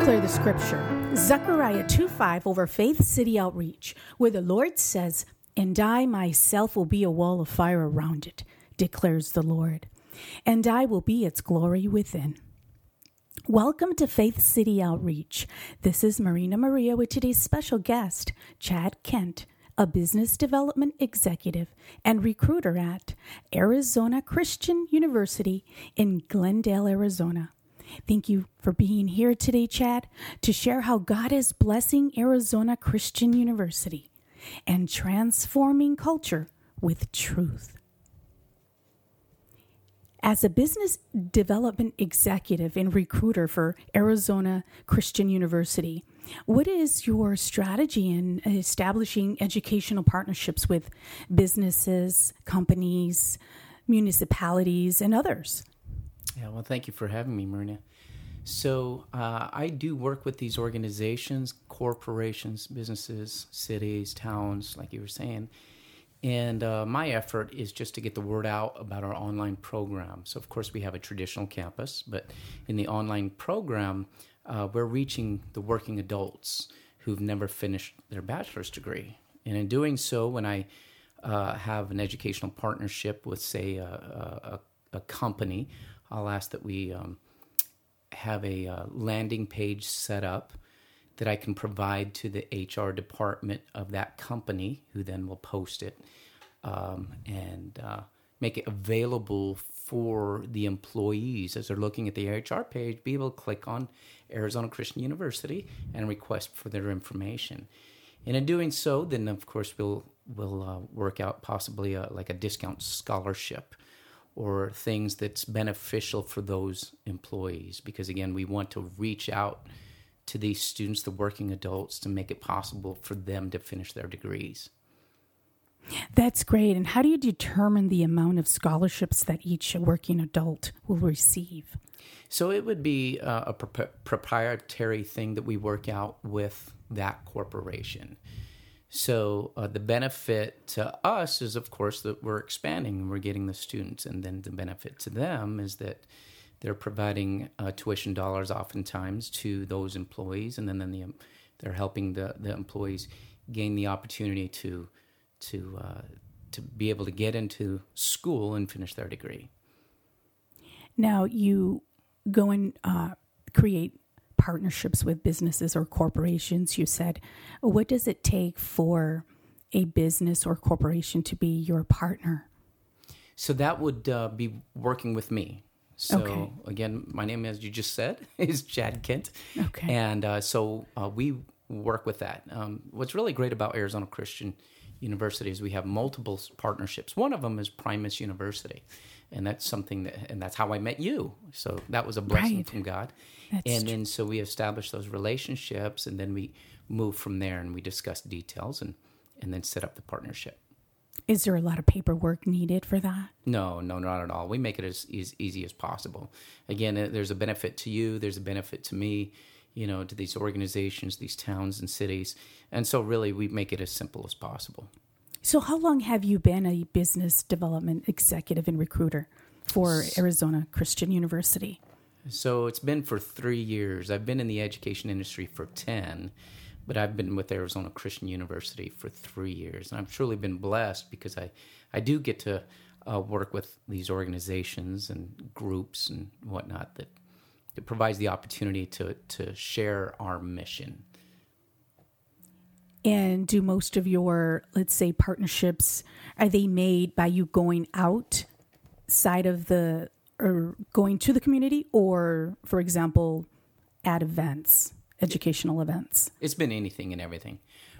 declare the scripture, Zechariah 2 5 over Faith City Outreach, where the Lord says, And I myself will be a wall of fire around it, declares the Lord, and I will be its glory within. Welcome to Faith City Outreach. This is Marina Maria with today's special guest, Chad Kent, a business development executive and recruiter at Arizona Christian University in Glendale, Arizona. Thank you for being here today, Chad, to share how God is blessing Arizona Christian University and transforming culture with truth. As a business development executive and recruiter for Arizona Christian University, what is your strategy in establishing educational partnerships with businesses, companies, municipalities, and others? Yeah, well, thank you for having me, Marina. So uh, I do work with these organizations, corporations, businesses, cities, towns, like you were saying. And uh, my effort is just to get the word out about our online program. So, of course, we have a traditional campus, but in the online program, uh, we're reaching the working adults who've never finished their bachelor's degree. And in doing so, when I uh, have an educational partnership with, say, a, a, a company, I'll ask that we um, have a uh, landing page set up that I can provide to the HR department of that company, who then will post it um, and uh, make it available for the employees as they're looking at the HR page, be able to click on Arizona Christian University and request for their information. And in doing so, then of course we'll we'll uh, work out possibly a, like a discount scholarship or things that's beneficial for those employees. Because again we want to reach out to these students the working adults to make it possible for them to finish their degrees. That's great. And how do you determine the amount of scholarships that each working adult will receive? So it would be uh, a proprietary thing that we work out with that corporation so uh, the benefit to us is, of course, that we're expanding and we're getting the students, and then the benefit to them is that they're providing uh, tuition dollars oftentimes to those employees, and then, then the, they're helping the, the employees gain the opportunity to to uh, to be able to get into school and finish their degree. Now you go and uh, create partnerships with businesses or corporations, you said, what does it take for a business or corporation to be your partner? So that would uh, be working with me. So okay. again, my name, as you just said, is Chad Kent. Okay. And uh, so uh, we work with that. Um, what's really great about Arizona Christian University is we have multiple partnerships. One of them is Primus University, and that's something that, and that's how I met you. So that was a blessing right. from God. That's and true. then so we establish those relationships, and then we move from there and we discuss details and and then set up the partnership. Is there a lot of paperwork needed for that? No, no, not at all. We make it as, as easy as possible. Again, there's a benefit to you. There's a benefit to me. You know, to these organizations, these towns and cities, and so really we make it as simple as possible. So, how long have you been a business development executive and recruiter for Arizona Christian University? So it's been for three years. I've been in the education industry for 10, but I've been with Arizona Christian University for three years. And I've truly been blessed because I, I do get to uh, work with these organizations and groups and whatnot that, that provides the opportunity to, to share our mission. And do most of your, let's say, partnerships, are they made by you going out side of the or going to the community or for example at events educational events? It's been anything and everything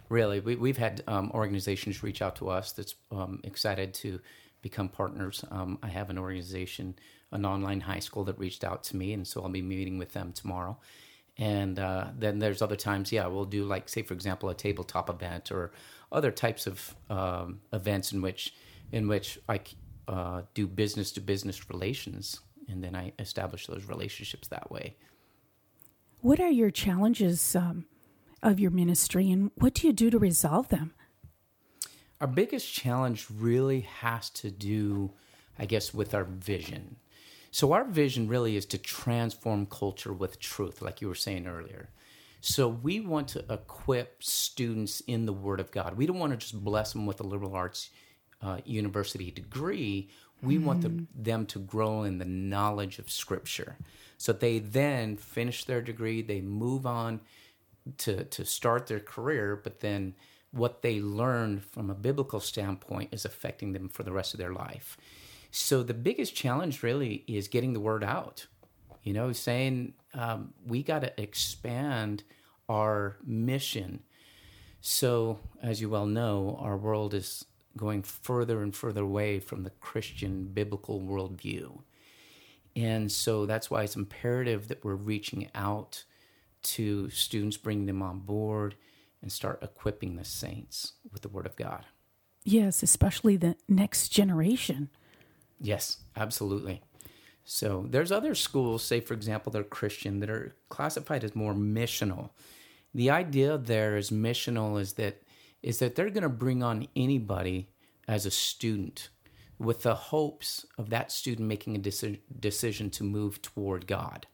really. We, have had um, organizations reach out to us that's um, excited to become partners. Um, i have an organization an online high school that reached out to me and so i'll be meeting with them tomorrow And uh, then there's other times, yeah, we'll do like, say, for example, a tabletop event or other types of um, events in which in which I uh, do business to business relations, and then I establish those relationships that way. What are your challenges um, of your ministry, and what do you do to resolve them? Our biggest challenge really has to do, I guess, with our vision. So, our vision really is to transform culture with truth, like you were saying earlier. So, we want to equip students in the Word of God. We don't want to just bless them with a liberal arts uh, university degree. We mm. want the, them to grow in the knowledge of Scripture. So, they then finish their degree, they move on to, to start their career, but then what they learn from a biblical standpoint is affecting them for the rest of their life. So the biggest challenge really is getting the word out. You know, saying um, we got to expand our mission. So, as you well know, our world is going further and further away from the Christian biblical worldview. And so that's why it's imperative that we're reaching out to students, bringing them on board, and start equipping the saints with the Word of God. Yes, especially the next generation. Yes, absolutely. So there's other schools, say for example, they're Christian, that are classified as more missional. The idea there is missional is that is that they're going to bring on anybody as a student with the hopes of that student making a deci- decision to move toward God.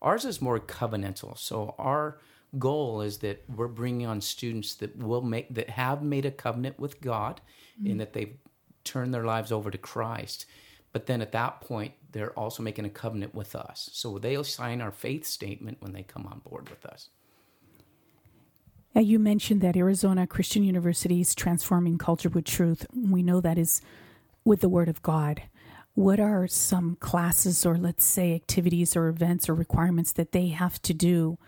Ours is more covenantal. So our goal is that we're bringing on students that will make that have made a covenant with God mm-hmm. and that they've turned their lives over to Christ. But then at that point, they're also making a covenant with us. So they'll sign our faith statement when they come on board with us. Now, you mentioned that Arizona Christian University is transforming culture with truth. We know that is with the Word of God. What are some classes or, let's say, activities or events or requirements that they have to do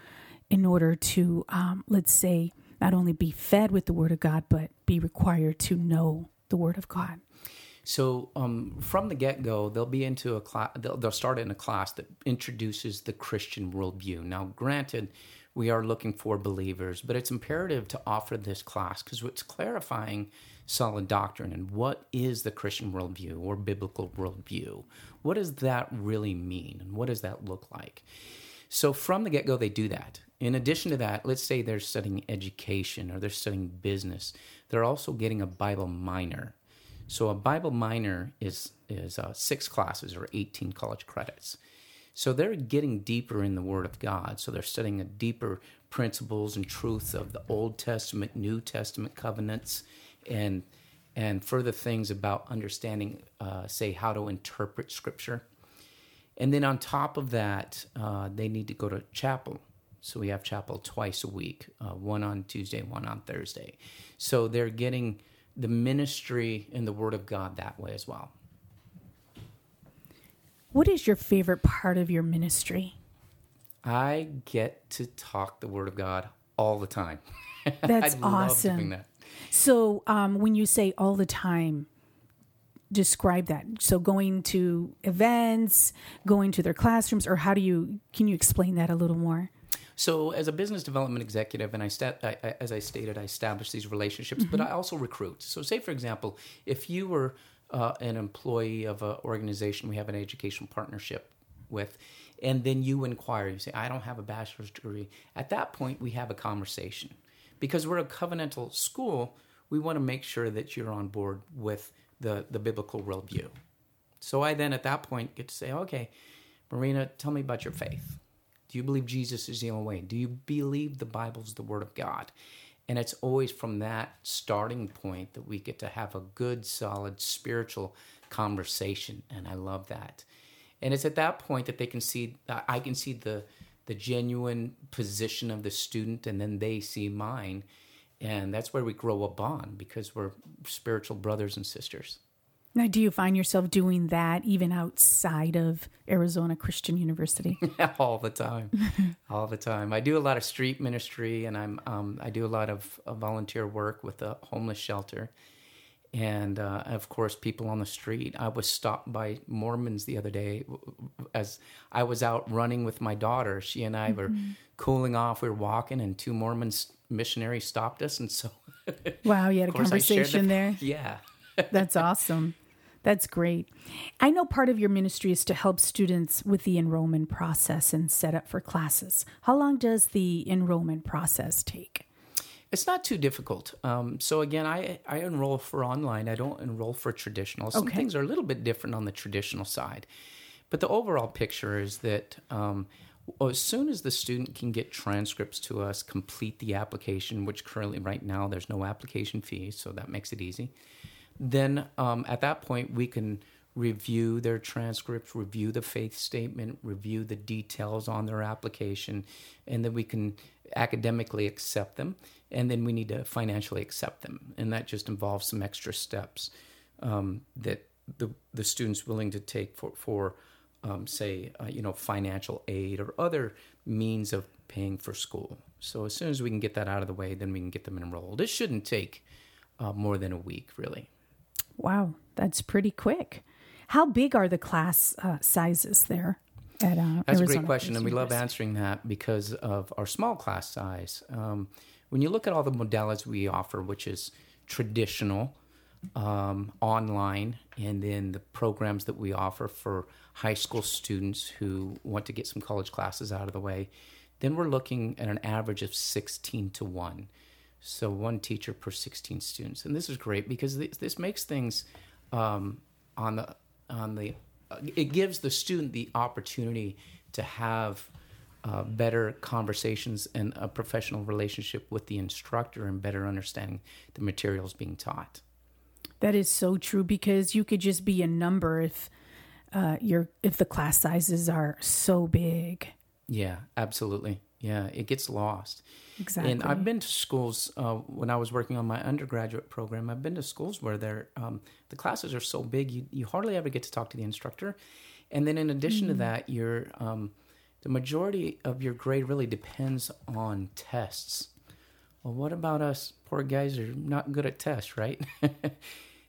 in order to, um, let's say, not only be fed with the Word of God, but be required to know the Word of God? So um, from the get go, they'll be into a class. They'll, they'll, start in a class that introduces the Christian worldview. Now, granted, we are looking for believers, but it's imperative to offer this class because it's clarifying solid doctrine and what is the Christian worldview or biblical worldview. What does that really mean, and what does that look like? So from the get go, they do that. In addition to that, let's say they're studying education or they're studying business, they're also getting a Bible minor. So a Bible minor is is uh, six classes or 18 college credits. So they're getting deeper in the Word of God. So they're studying a deeper principles and truths of the Old Testament, New Testament covenants, and and further things about understanding, uh, say, how to interpret Scripture. And then on top of that, uh, they need to go to chapel. So we have chapel twice a week, uh, one on Tuesday, one on Thursday. So they're getting the ministry and the Word of God that way as well. What is your favorite part of your ministry? I get to talk the Word of God all the time. That's awesome. That. So, um, when you say all the time, describe that. So, going to events, going to their classrooms, or how do you? Can you explain that a little more? So, as a business development executive, and I, st- I, I as I stated, I establish these relationships, mm-hmm. but I also recruit. So, say for example, if you were uh, an employee of an organization we have an educational partnership with, and then you inquire, you say, "I don't have a bachelor's degree." At that point, we have a conversation because we're a covenantal school. We want to make sure that you're on board with the the biblical worldview. So I then, at that point, get to say, "Okay, Marina, tell me about your faith." Do you believe Jesus is the only way? Do you believe the Bible's the Word of God? And it's always from that starting point that we get to have a good, solid spiritual conversation. And I love that. And it's at that point that they can see, I can see the, the genuine position of the student, and then they see mine. And that's where we grow a bond because we're spiritual brothers and sisters. Now, do you find yourself doing that even outside of Arizona Christian University? all the time, all the time. I do a lot of street ministry, and I'm um, I do a lot of, of volunteer work with a homeless shelter, and uh, of course people on the street. I was stopped by mormons the other day as i was out running with my daughter. She and i mm-hmm. were cooling off. We were walking and two mormons missionaries stopped us and so wow you had a conversation the, there? Yeah. That's awesome that's great. I know part of your ministry is to help students with the enrollment process and set up for classes. How long does the enrollment process take? It's not too difficult. Um, so again, I I enroll for online. I don't enroll for traditional. Some okay. things are a little bit different on the traditional side, but the overall picture is that um, as soon as the student can get transcripts to us, complete the application, which currently right now there's no application fee, so that makes it easy then um, at that point we can review their transcripts, review the faith statement, review the details on their application, and then we can academically accept them. And then we need to financially accept them, and that just involves some extra steps um, that the the student's willing to take for for um, say uh, you know financial aid or other means of paying for school. So as soon as we can get that out of the way, then we can get them enrolled. It shouldn't take uh, more than a week, really. Wow, that's pretty quick. How big are the class uh, sizes there? At, uh, that's Arizona a great question, and we love answering that because of our small class size. Um, when you look at all the modalities we offer, which is traditional, um, online, and then the programs that we offer for high school students who want to get some college classes out of the way, then we're looking at an average of 16 to 1. So one teacher per 16 students, and this is great because this, this makes things um, on the on the uh, it gives the student the opportunity to have uh, better conversations and a professional relationship with the instructor and better understanding the materials being taught. That is so true because you could just be a number if uh, your if the class sizes are so big. Yeah, absolutely. Yeah, it gets lost. Exactly. And I've been to schools uh, when I was working on my undergraduate program. I've been to schools where they're, um, the classes are so big, you, you hardly ever get to talk to the instructor. And then in addition mm. to that, your um, the majority of your grade really depends on tests. Well, what about us poor guys are not good at tests, right?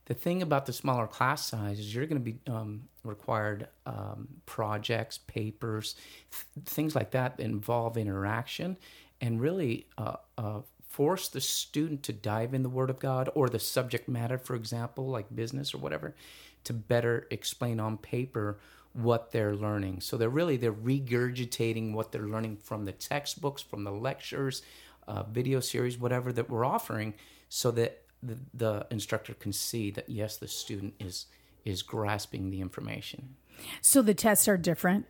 the thing about the smaller class size is you're going to be um, required um, projects, papers, th- things like that, involve interaction and really uh, uh, force the student to dive in the Word of God or the subject matter, for example, like business or whatever, to better explain on paper what they're learning. So they're really they're regurgitating what they're learning from the textbooks, from the lectures, uh, video series, whatever that we're offering, so that the, the instructor can see that yes, the student is is grasping the information. So the tests are different.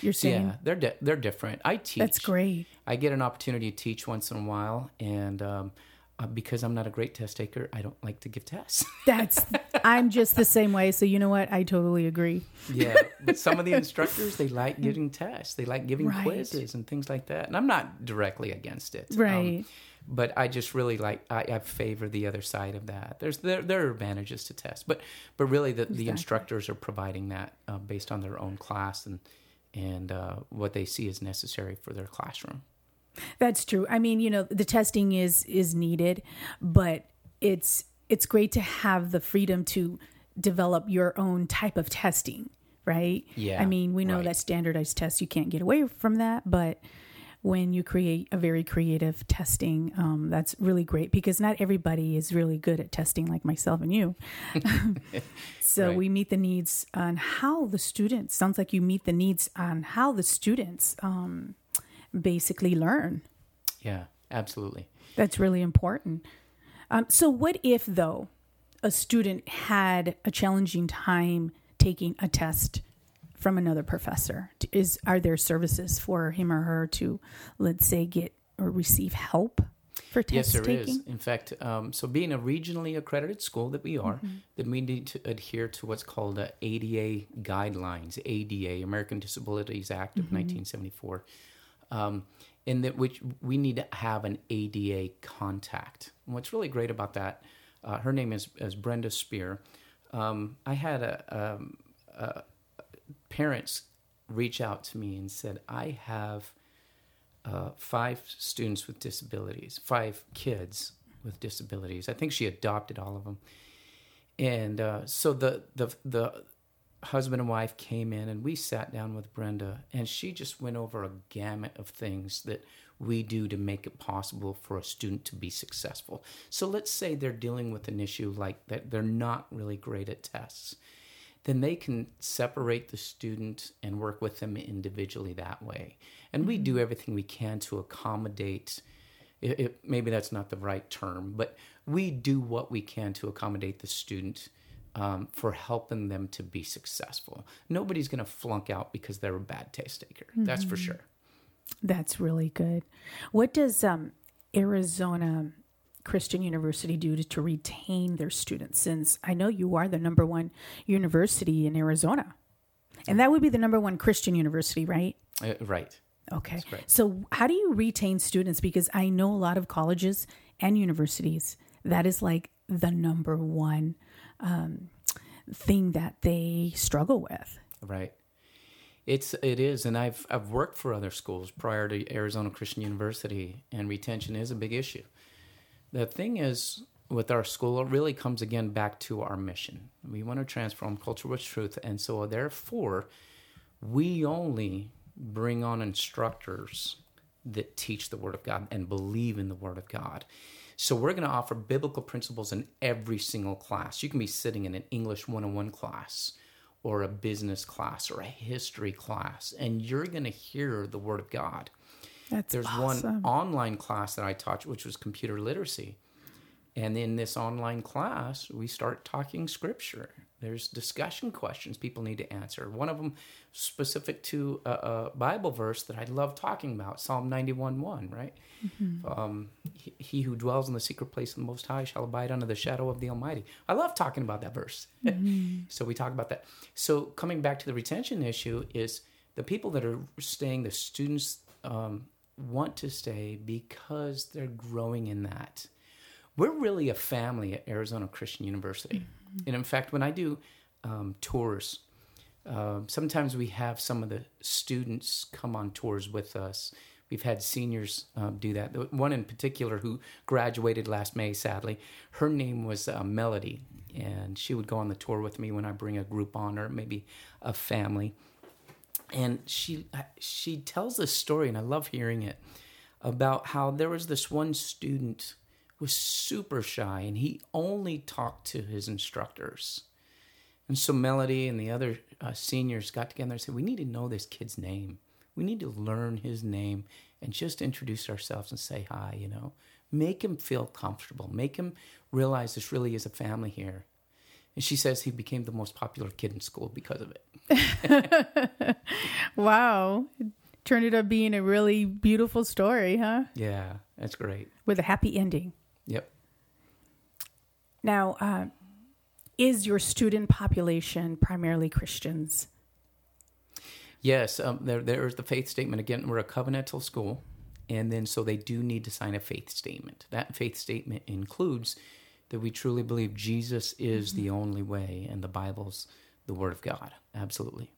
You're saying, yeah, they're di- they're different. I teach. That's great. I get an opportunity to teach once in a while, and um, uh, because I'm not a great test taker, I don't like to give tests. That's I'm just the same way. So you know what? I totally agree. yeah, but some of the instructors they like giving tests, they like giving right. quizzes and things like that, and I'm not directly against it. Um, right. Um, but I just really like I, I, favor the other side of that. There's there, there are advantages to tests, but but really the, exactly. the instructors are providing that uh, based on their own class and and uh, what they see is necessary for their classroom. That's true. I mean, you know, the testing is is needed, but it's it's great to have the freedom to develop your own type of testing, right? Yeah. I mean, we know right. that standardized tests you can't get away from that, but when you create a very creative testing. Um, that's really great because not everybody is really good at testing like myself and you. so right. we meet the needs on how the students, sounds like you meet the needs on how the students um, basically learn. Yeah, absolutely. That's really important. Um, so, what if, though, a student had a challenging time taking a test from another professor? Is are there services for him or her to, let's say, get or receive help for test yes, there taking? is. In fact, um, so being a regionally accredited school that we are, mm-hmm. then we need to adhere to what's called ADA guidelines, ADA, American Disabilities Act of mm-hmm. 1974. Um, in that which we need to have an ADA contact. And what's really great about that, uh, her name is, is Brenda Spear. Um, I had a, um, a, parents reach out to me and said, I have uh, five students with disabilities, five kids with disabilities. I think she adopted all of them. And uh, so the the the husband and wife came in and we sat down with Brenda and she just went over a gamut of things that we do to make it possible for a student to be successful. So let's say they're dealing with an issue like that they're not really great at tests. Then they can separate the student and work with them individually that way. And we do everything we can to accommodate it, it, maybe that's not the right term, but we do what we can to accommodate the student um, for helping them to be successful. Nobody's going to flunk out because they're a bad taste taker. That's for sure. That's really good. What does um, Arizona Christian University do to, to retain their students? Since I know you are the number one university in Arizona, and that would be the number one Christian university, right? Uh, right. Okay. So, how do you retain students? Because I know a lot of colleges and universities that is like the number one um, thing that they struggle with. Right. It's it is, and I've I've worked for other schools prior to Arizona Christian University, and retention is a big issue. The thing is with our school, it really comes again back to our mission. We want to transform culture with truth, and so therefore, we only bring on instructors that teach the Word of God and believe in the Word of God. So we're going to offer biblical principles in every single class. You can be sitting in an English 101 class or a business class or a history class, and you're going to hear the Word of God. That's There's awesome. one online class that I taught, which was computer literacy. And in this online class, we start talking scripture. There's discussion questions people need to answer. One of them specific to a, a Bible verse that I love talking about, Psalm 91 1, right? Um, he, he who dwells in the secret place of the Most High shall abide under the shadow of the Almighty. I love talking about that verse. so we talk about that. So coming back to the retention issue is the people that are staying, the students um, want to stay because they're growing in that. We're really a family at Arizona Christian University. And in fact, when I do um, tours, um, sometimes we have some of the students come on tours with us. We've had seniors um, do that. One in particular who graduated last May, sadly, her name was uh, Melody, and she would go on the tour with me when I bring a group on or maybe a family. And she she tells this story, and I love hearing it about how there was this one student was super shy, and he only talked to his instructors. And so Melody and the other uh, seniors got together and said, "We need to know this kid's name. We need to learn his name and just introduce ourselves and say hi. You know, make him feel comfortable. Make him realize this really is a family here." And she says he became the most popular kid in school because of it. Wow. Turned it up being a really beautiful story, huh? Yeah, that's great. With a happy ending. Yep. Now, uh, is your student population primarily Christians? Yes, um, there there's the faith statement again. We're a covenantal school, and then so they do need to sign a faith statement. That faith statement includes that we truly believe Jesus is the only way, and the Bible's the Word of God. Absolutely.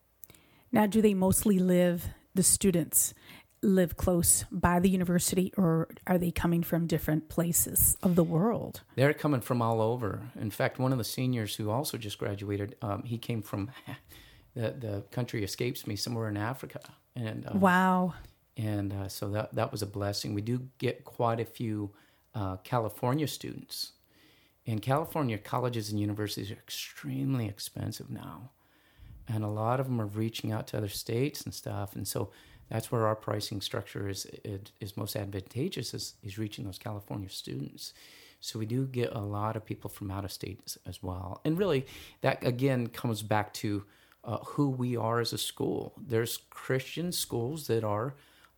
Now, do they mostly live, the students live close by the university, or are they coming from different places of the world? They're coming from all over. In fact, one of the seniors who also just graduated, um, he came from the the country escapes me somewhere in Africa, and um, Wow. and uh, so that that was a blessing. We do get quite a few uh, California students, and California colleges and universities are extremely expensive now, and a lot of them are reaching out to other states and stuff, and so that's where our pricing structure is it, is most advantageous is, is reaching those California students. So we do get a lot of people from out of state as, well, and really that again comes back to uh, who we are as a school. There's Christian schools that are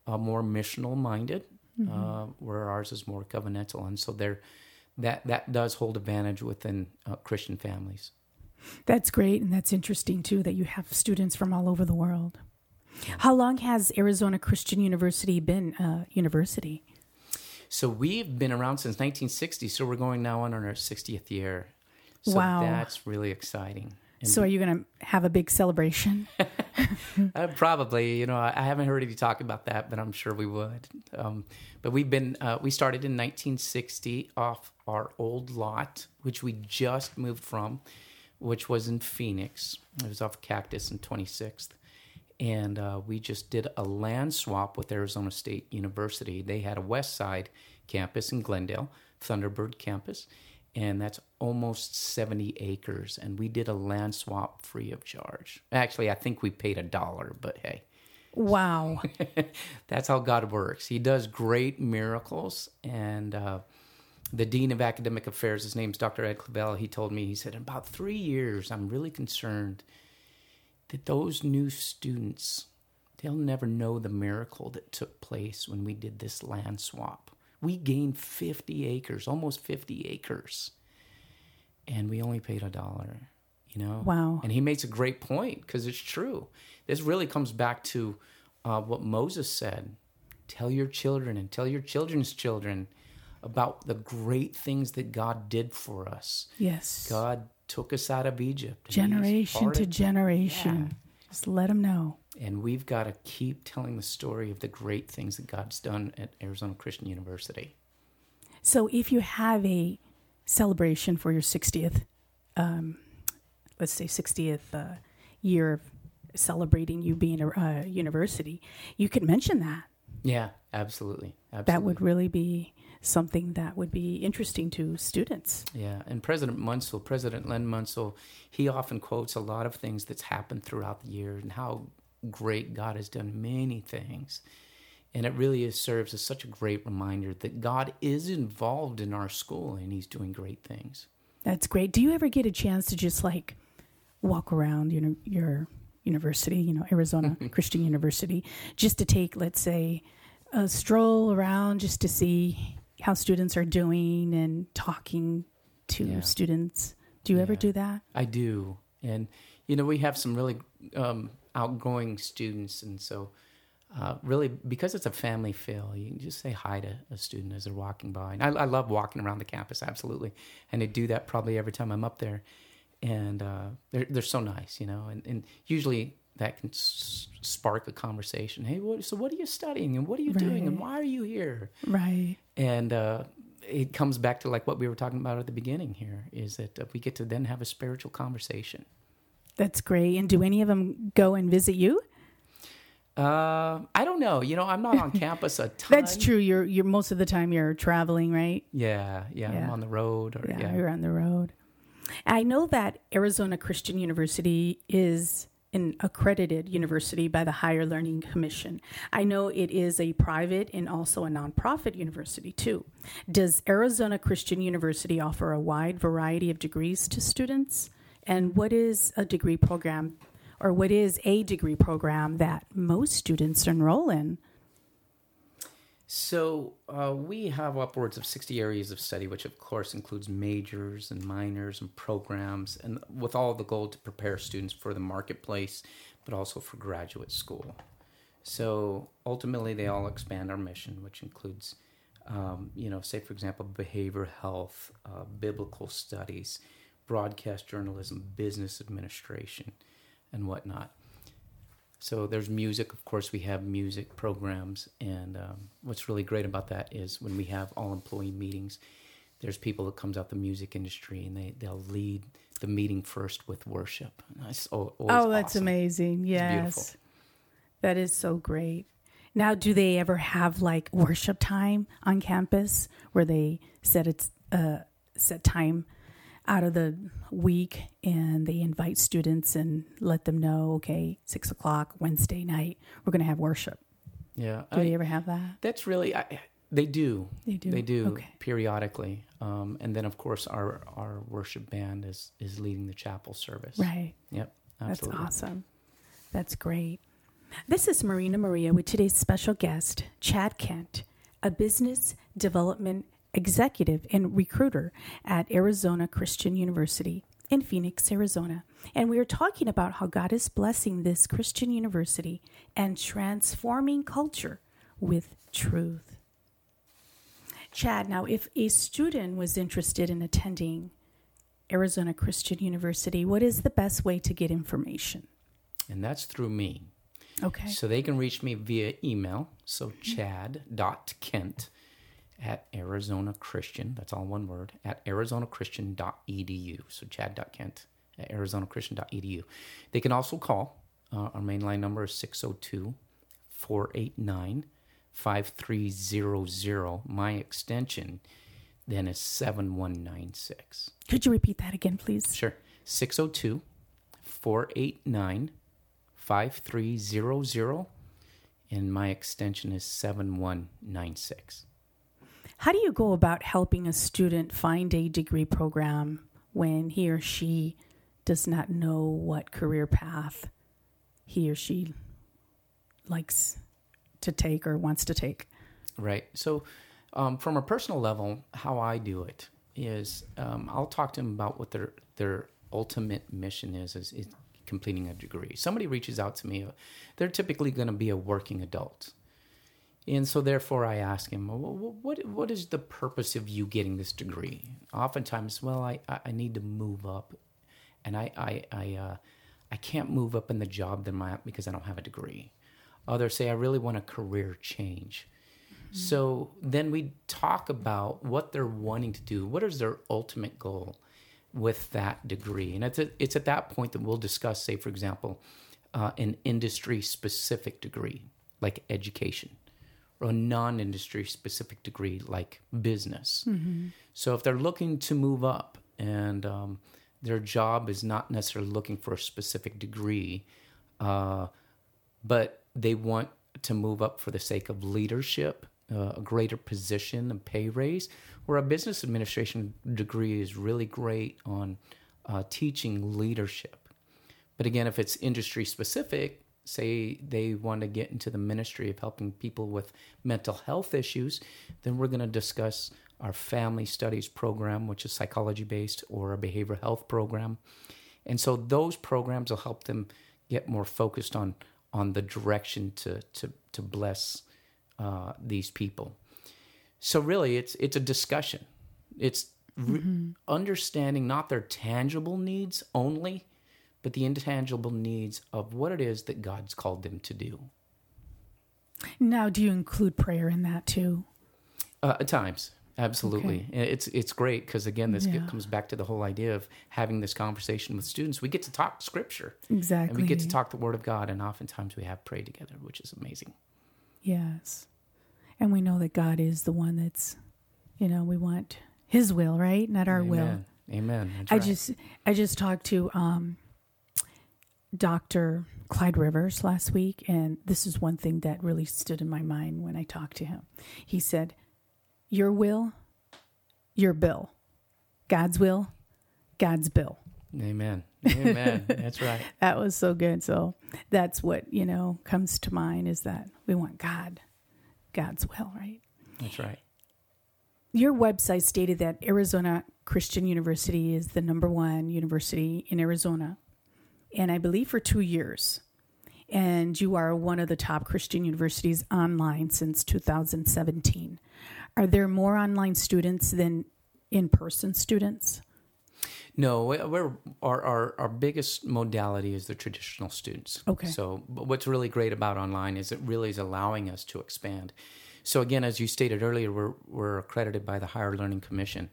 uh, more missional minded, uh, where ours is more covenantal, and so there that that does hold advantage within uh, Christian families. That's great. And that's interesting, too, that you have students from all over the world. How long has Arizona Christian University been a university? So we've been around since 1960, so we're going now on our 60th year. So Wow. that's really exciting. And So, are you going to have a big celebration? uh, probably. You know, I, I, haven't heard any talk about that, but I'm sure we would. Um, but we've been uh, we started in 1960 off our old lot, which we just moved from, which was in Phoenix. It was off Cactus and 26th. And uh, we just did a land swap with Arizona State University. They had a West Side campus in Glendale, Thunderbird campus, and that's almost 70 acres. And we did a land swap free of charge. Actually, I think we paid a dollar, but hey. Wow. that's how God works. He does great miracles. And uh, the Dean of Academic Affairs, his name's Dr. Ed Clavel, he told me, he said, in about three years, I'm really concerned that those new students, they'll never know the miracle that took place when we did this land swap. We gained 50 acres, almost 50 acres, and we only paid a dollar, you know? Wow. And he makes a great point because it's true. This really comes back to uh, what Moses said tell your children and tell your children's children about the great things that God did for us. Yes. God took us out of Egypt. Generation to generation. Yeah. Just let them know. And we've got to keep telling the story of the great things that God's done at Arizona Christian University. So if you have a celebration for your 60th, um, let's say 60th uh, year of celebrating you being a uh, university, you could mention that. Yeah, absolutely. absolutely. That would really be something that would be interesting to students. Yeah, and President Munsil, President Len Munsil, he often quotes a lot of things that's happened throughout the year and how great God has done many things. And it really is, serves as such a great reminder that God is involved in our school and he's doing great things. That's great. Do you ever get a chance to just like walk around you know, your university, you know, Arizona Christian University, just to take, let's say, a stroll around just to see how students are doing and talking to yeah. students. Do you yeah. ever do that? I do. And, you know, we have some really um, outgoing students. And so, uh, really, because it's a family feel, you can just say hi to a student as they're walking by. And I, I, love walking around the campus, absolutely. And I do that probably every time I'm up there. And uh, they're, they're so nice, you know. And, and usually that can s- spark a conversation. Hey, what, so what are you studying and what are you right. doing and why are you here? Right. And uh, it comes back to like what we were talking about at the beginning here is that uh, we get to then have a spiritual conversation. That's great. And do any of them go and visit you? Uh, I don't know. You know, I'm not on campus a ton. That's true. You're you're most of the time you're traveling, right? Yeah, yeah. yeah. I'm on the road. Or, yeah, yeah, you're on the road. I know that Arizona Christian University is an accredited university by the Higher Learning Commission. I know it is a private and also a nonprofit university too. Does Arizona Christian University offer a wide variety of degrees to students? And what is a degree program or what is a degree program that most students enroll in? So uh, we have upwards of 60 areas of study, which of course includes majors and minors and programs, and with all the goal to prepare students for the marketplace, but also for graduate school. So ultimately, they all expand our mission, which includes, um, you know, say for example, behavior health, uh, biblical studies, broadcast journalism, business administration, and whatnot. So there's music. Of course, we have music programs, and um, what's really great about that is when we have all employee meetings, there's people that comes out the music industry, and they they'll lead the meeting first with worship. That's oh, that's awesome. amazing. Yes, that is so great. Now, do they ever have like worship time on campus where they set it's uh, set time out of the week and they invite students and let them know, okay, six o'clock Wednesday night, we're going to have worship. Yeah. Do I, they ever have that? That's really, I, they do. They do. They do okay. periodically. Um, and then, of course, our, our worship band is, is leading the chapel service. Right. Yep. Absolutely. That's awesome. That's great. This is Marina Maria with today's special guest, Chad Kent, a business development executive and recruiter at Arizona Christian University in Phoenix, Arizona. And we are talking about how God is blessing this Christian university and transforming culture with truth. Chad, now, if a student was interested in attending Arizona Christian University, what is the best way to get information? and that's through me. Okay. So they can reach me via email. So chad.kent at Arizona Christian, that's all one word, at arizonachristian.edu. So chad.kent at arizonachristian.edu. They can also call. Uh, our main line number is 602 489 5300. My extension then is 7196. Could you repeat that again, please? Sure. 602 489 5300. And my extension is 7196. How do you go about helping a student find a degree program when he or she does not know what career path he or she likes to take or wants to take? Right. So, um, from a personal level, how I do it is um, I'll talk to them about what their their ultimate mission is, is, is completing a degree. Somebody reaches out to me, they're typically going to be a working adult. And so, therefore, I ask him, well, what, what is the purpose of you getting this degree? Oftentimes, well, I, I need to move up, and I, I, I, uh, I can't move up in the job that at because I don't have a degree. Others say, I really want a career change. Mm-hmm. So then we talk about what they're wanting to do. What is their ultimate goal with that degree? And it's, a, it's at that point that we'll discuss, say, for example, uh, an industry specific degree like education or a non industry specific degree like business. Mm-hmm. So if they're looking to move up and um, their job is not necessarily looking for a specific degree, uh, but they want to move up for the sake of leadership, uh, a greater position, a pay raise, where a business administration degree is really great on uh, teaching leadership. But again, if it's industry specific, say they want to get into the ministry of helping people with mental health issues, then we're going to discuss our family studies program, which is psychology based, or a behavioral health program. And so those programs will help them get more focused on on the direction to to to bless uh, these people. So really, it's it's a discussion. It's re- mm-hmm. understanding not their tangible needs only, but the intangible needs of what it is that God's called them to do. Now, do you include prayer in that too? Uh, at times, absolutely. Okay. It's it's great because again, this yeah. comes back to the whole idea of having this conversation with students. We get to talk Scripture, exactly, and we get to talk the Word of God, and oftentimes we have prayed together, which is amazing. Yes, and we know that God is the one that's, you know, we want His will, right, not our Amen. will. Amen. That's I right. just I just talked to um, Dr. Clyde Rivers last week, and this is one thing that really stood in my mind when I talked to him. He said, Your will, your bill. God's will, God's bill. Amen. Amen. that's right. that was so good. So that's what, you know, comes to mind is that we want God, God's will, right? That's right. Your website stated that Arizona Christian University is the number one university in Arizona and I believe for two years. And you are one of the top Christian universities online since 2017. Are there more online students than in person students? No, we're, our, our, our biggest modality is the traditional students. Okay. So, what's really great about online is it really is allowing us to expand. So, again, as you stated earlier, we're, we're accredited by the Higher Learning Commission.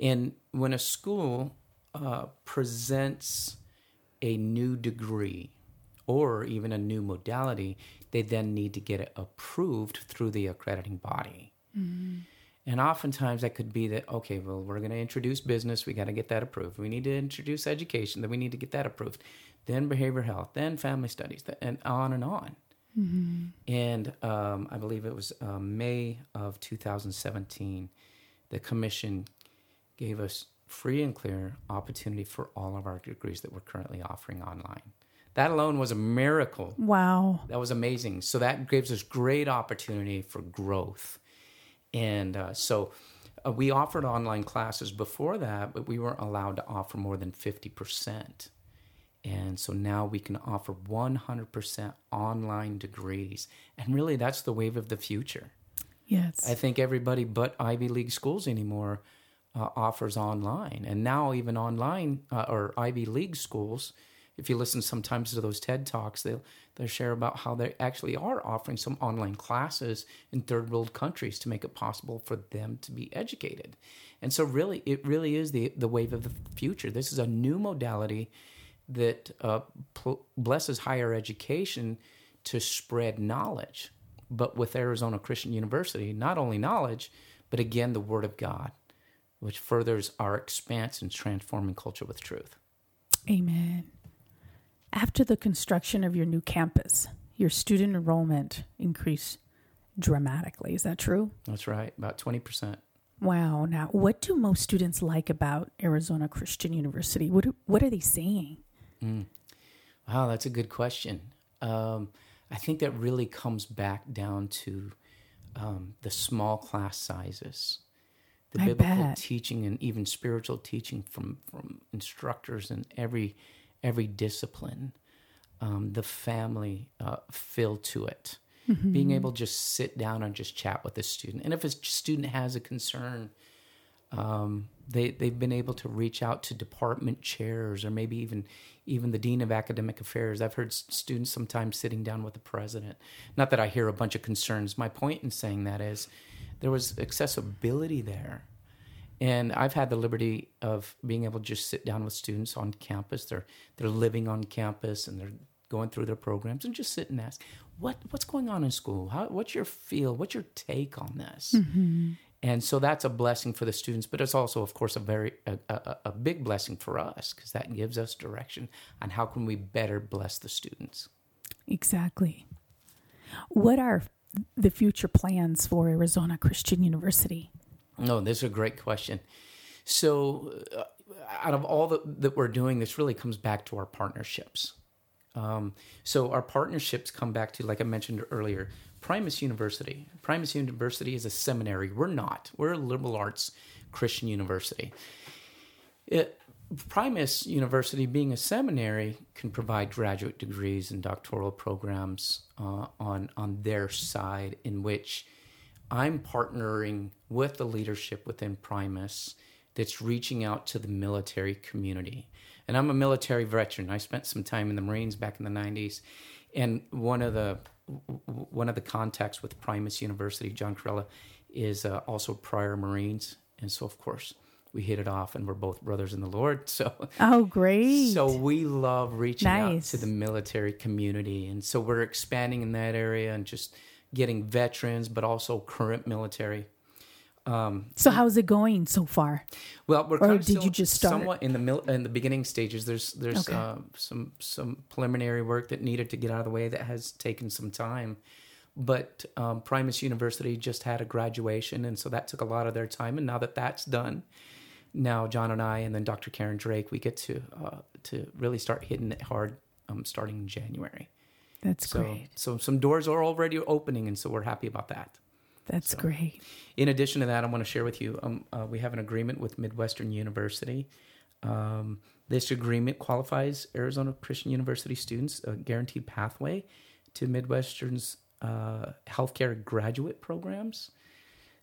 And when a school uh, presents a new degree or even a new modality, they then need to get it approved through the accrediting body. Mm-hmm. And oftentimes that could be that, okay, well, we're going to introduce business, we got to get that approved. We need to introduce education, then we need to get that approved. Then behavioral health, then family studies, and on and on. Mm-hmm. And um, I believe it was uh, May of 2017, the commission gave us free and clear opportunity for all of our degrees that we're currently offering online. That alone was a miracle. Wow. That was amazing. So that gives us great opportunity for growth. And uh, so uh, we offered online classes before that, but we weren't allowed to offer more than 50%. And so now we can offer 100% online degrees. And really, that's the wave of the future. Yes. I think everybody but Ivy League schools anymore uh, offers online. And now, even online uh, or Ivy League schools if you listen sometimes to those TED talks, they'll they'll share about how they actually are offering some online classes in third world countries to make it possible for them to be educated. And so, really, it really is the the wave of the future. This is a new modality that uh, pl- blesses higher education to spread knowledge. But with Arizona Christian University, not only knowledge, but again the Word of God, which furthers our expanse in transforming culture with truth. Amen. After the construction of your new campus, your student enrollment increased dramatically. Is that true? That's right, about 20%. Wow. Now, what do most students like about Arizona Christian University? What, what are they saying? Mm. Wow, that's a good question. Um, I think that really comes back down to um, the small class sizes, the I biblical bet. teaching, and even spiritual teaching from from instructors in every every discipline. Um, the family uh, feel to it, being able to just sit down and just chat with a student, and if a student has a concern, um, they they've been able to reach out to department chairs or maybe even even the dean of academic affairs. I've heard students sometimes sitting down with the president. Not that I hear a bunch of concerns. My point in saying that is there was accessibility there. And I've had the liberty of being able to just sit down with students on campus. They're they're living on campus and they're going through their programs and just sit and ask, what what's going on in school? How, what's your feel? What's your take on this? Mm-hmm. And so that's a blessing for the students, but it's also, of course, a very a, a, a big blessing for us because that gives us direction on how can we better bless the students. Exactly. What are the future plans for Arizona Christian University? No, this is a great question. So, uh, out of all that, that we're doing, this really comes back to our partnerships. Um, so, our partnerships come back to, like I mentioned earlier, Primus University. Primus University is a seminary. We're not. We're a liberal arts Christian university. It, Primus University, being a seminary, can provide graduate degrees and doctoral programs uh, on on their side, in which I'm partnering with the leadership within Primus that's reaching out to the military community. And I'm a military veteran. I spent some time in the Marines back in the 90s, and one of the one of the contacts with Primus University, John Corella, is uh, also prior Marines, and so of course we hit it off, and we're both brothers in the Lord. So Oh, great. so we love reaching out to the military community, and so we're expanding in that area and just getting veterans, but also current military. so how's it going so far? Well, we're Or kind of did you just start? somewhat in the mil- in the beginning stages. There's there's Okay. uh, some some preliminary work that needed to get out of the way that has taken some time. But um, Primus University just had a graduation, and so that took a lot of their time. And now that that's done, now John and I, and then Dr. Karen Drake, we get to uh, to really start hitting it hard, um, starting in January. That's So great. so some doors are already opening, and so we're happy about that. That's great. In addition to that, I want to share with you um, uh, we have an agreement with Midwestern University. Um, this agreement qualifies Arizona Christian University students a guaranteed pathway to Midwestern's uh, healthcare graduate programs.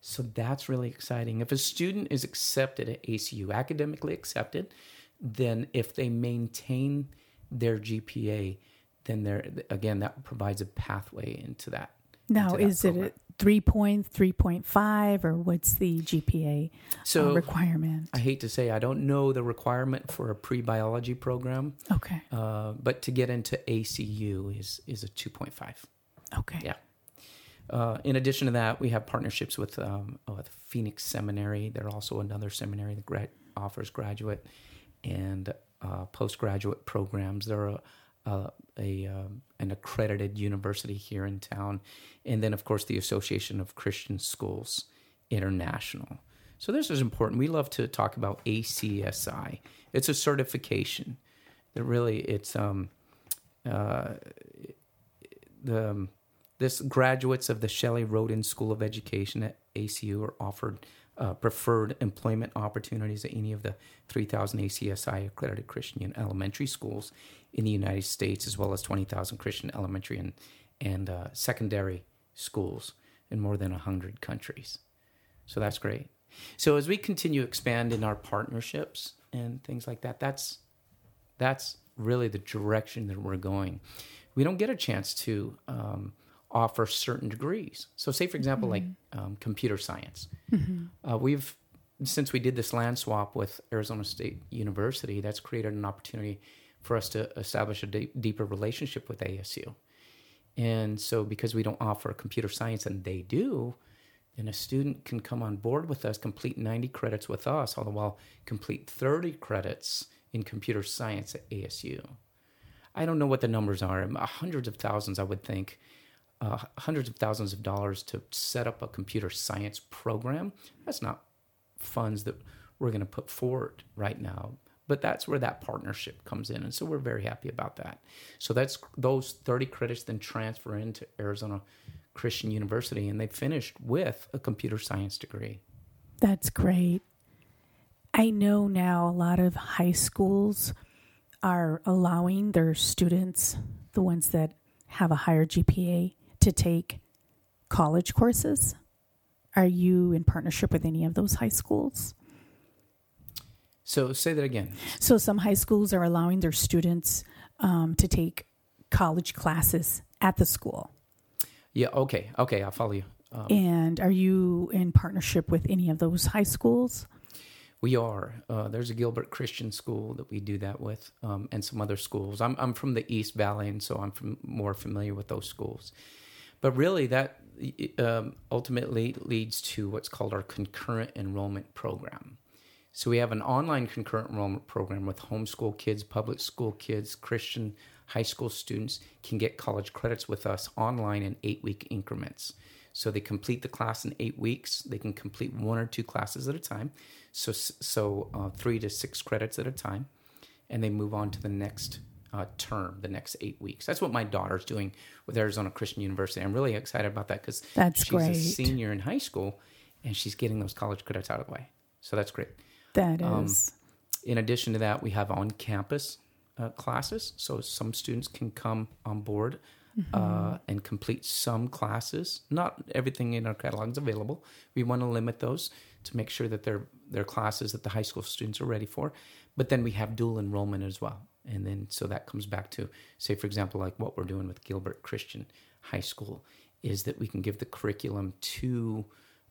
So that's really exciting. If a student is accepted at ACU, academically accepted, then if they maintain their GPA, then there again that provides a pathway into that. Now, into that is it program. a 3 point, 3.5, or what's the GPA uh, So- requirement? I hate to say I don't know the requirement for a pre-biology program, Okay. uh, but to get into ACU is is a 2.5. Okay. Yeah. Uh, in addition to that, we have partnerships with um, with Phoenix Seminary. They're also another seminary that gra- offers graduate and uh, postgraduate programs. They're a, a, a um, an accredited university here in town, and then of course the Association of Christian Schools International. So this is important. We love to talk about ACSI. It's a certification that really it's um, uh, the um, this graduates of the Shelley Roden School of Education at ACU are offered uh, preferred employment opportunities at any of the 3,000 ACSI accredited Christian elementary schools in the United States, as well as 20,000 Christian elementary and and uh, secondary schools in more than 100 countries. So that's great. So as we continue to expand in our partnerships and things like that, that's that's really the direction that we're going. We don't get a chance to um, offer certain degrees. So, say for example, like um, computer science, uh, we've since we did this land swap with Arizona State University, that's created an opportunity for us to establish a deeper relationship with ASU. And so, because we don't offer computer science and they do, then a student can come on board with us, complete 90 credits with us, all the while complete 30 credits in computer science at ASU. I don't know what the numbers are, hundreds of thousands, I would think, uh, hundreds of thousands of dollars to set up a computer science program. That's not funds that we're going to put forward right now. But that's where that partnership comes in. And so we're very happy about that. So that's those 30 credits then transfer into Arizona Christian University and they finished with a computer science degree. That's great. I know now a lot of high schools are allowing their students, the ones that have a higher GPA, to take college courses. Are you in partnership with any of those high schools? So say that again. So, some high schools are allowing their students um, to take college classes at the school. Yeah, okay. Okay, I'll follow you. Um, And are you in partnership with any of those high schools? We are. Uh, there's a Gilbert Christian school that we do that with, um, and some other schools. I'm I'm from the East Valley, and so I'm from, more familiar with those schools. But really, that um, ultimately leads to what's called our concurrent enrollment program. So we have an online concurrent enrollment program with homeschool kids, public school kids, Christian high school students can get college credits with us online in eight week increments. So they complete the class in eight weeks. They can complete one or two classes at a time, so so uh, three to six credits at a time, and they move on to the next uh, term, the next eight weeks. That's what my daughter's doing with Arizona Christian University. I'm really excited about that because That's she's great. a senior in high school, and she's getting those college credits out of the way. So that's great. That Um. In addition to that, we have on campus uh, classes. So some students can come on board uh, and complete some classes. Not everything in our catalog is available. We want to limit those to make sure that they're, they're classes that the high school students are ready for. But then we have dual enrollment as well. And then so that comes back to, say, for example, like what we're doing with Gilbert Christian High School is that we can give the curriculum to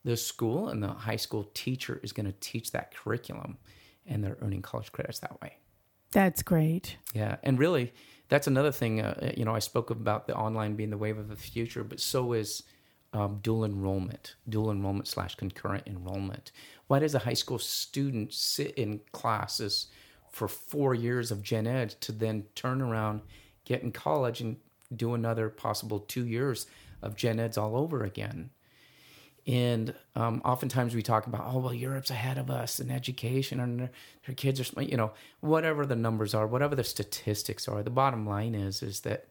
the school and the high school teacher is going to teach that curriculum and they're earning college credits that way. That's great. Yeah, and really, that's another thing. Uh, you know, I spoke about the online being the wave of the future, but so is um, dual enrollment, dual enrollment slash concurrent enrollment. Why does a high school student sit in classes for four years of gen ed to then turn around, get in college, and do another possible two years of gen eds all over again? And um, oftentimes we talk about, oh, well, Europe's ahead of us in education, and their, their kids are, smart," you know, whatever the numbers are, whatever the statistics are. The bottom line is, is that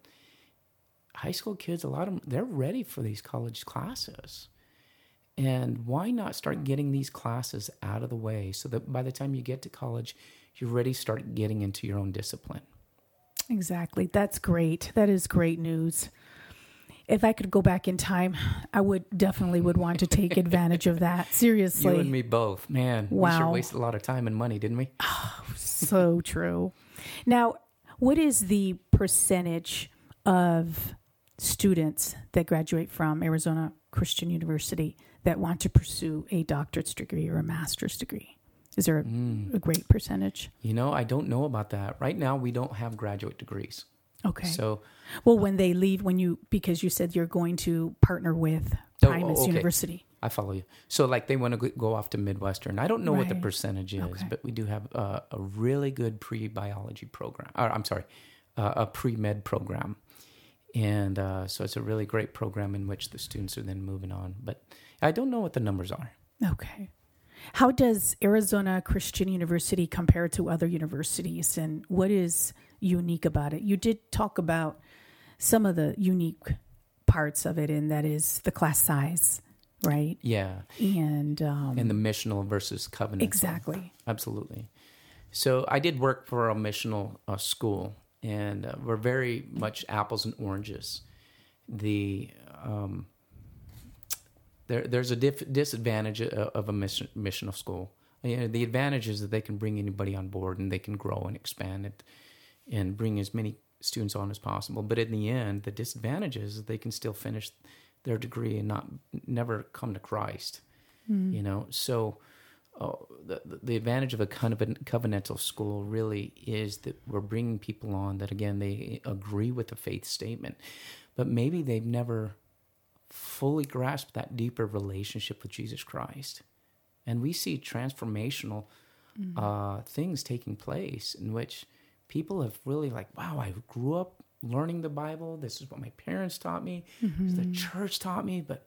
high school kids, a lot of them, they're ready for these college classes. And why not start getting these classes out of the way so that by the time you get to college, you're ready to start getting into your own discipline? Exactly. That's great. That is great news. If I could go back in time, I would definitely would want to take advantage of that. Seriously. You and me both, man. We sure Wow. wasted a lot of time and money, didn't we? Oh, so true. Now, what is the percentage of students that graduate from Arizona Christian University that want to pursue a doctorate's degree or a master's degree? Is there a, Mm. a great percentage? You know, I don't know about that. Right now, we don't have graduate degrees. Okay. So, well, when they leave, when you because you said you're going to partner with Oh, okay. University. I follow you. So, like, they want to go off to Midwestern. I don't know what the percentage is, Okay. but we do have a, a really good pre biology program. Or, I'm sorry, uh, a pre med program. And uh, so it's a really great program in which the students are then moving on. But I don't know what the numbers are. Okay. How does Arizona Christian University compare to other universities and what is unique about it? You did talk about some of the unique parts of it, and that is the class size, right? Yeah. And, um, And the missional versus covenant. exactly. Absolutely. So I did work for a missional uh, school, and uh, we're very much apples and oranges. The um, there, there's a dif- disadvantage of of a mission, missional school. You know, the advantage is that they can bring anybody on board and they can grow and expand it. and bring as many students on as possible. But in the end, the disadvantage is that they can still finish their degree and not never come to Christ. You know, so uh, the the advantage of a kind of a covenantal school really is that we're bringing people on that again they agree with the faith statement, but maybe they've never fully grasp that deeper relationship with Jesus Christ, and we see transformational uh, things taking place in which people have really like, wow, I grew up learning the Bible. This is what my parents taught me. Is the church taught me, but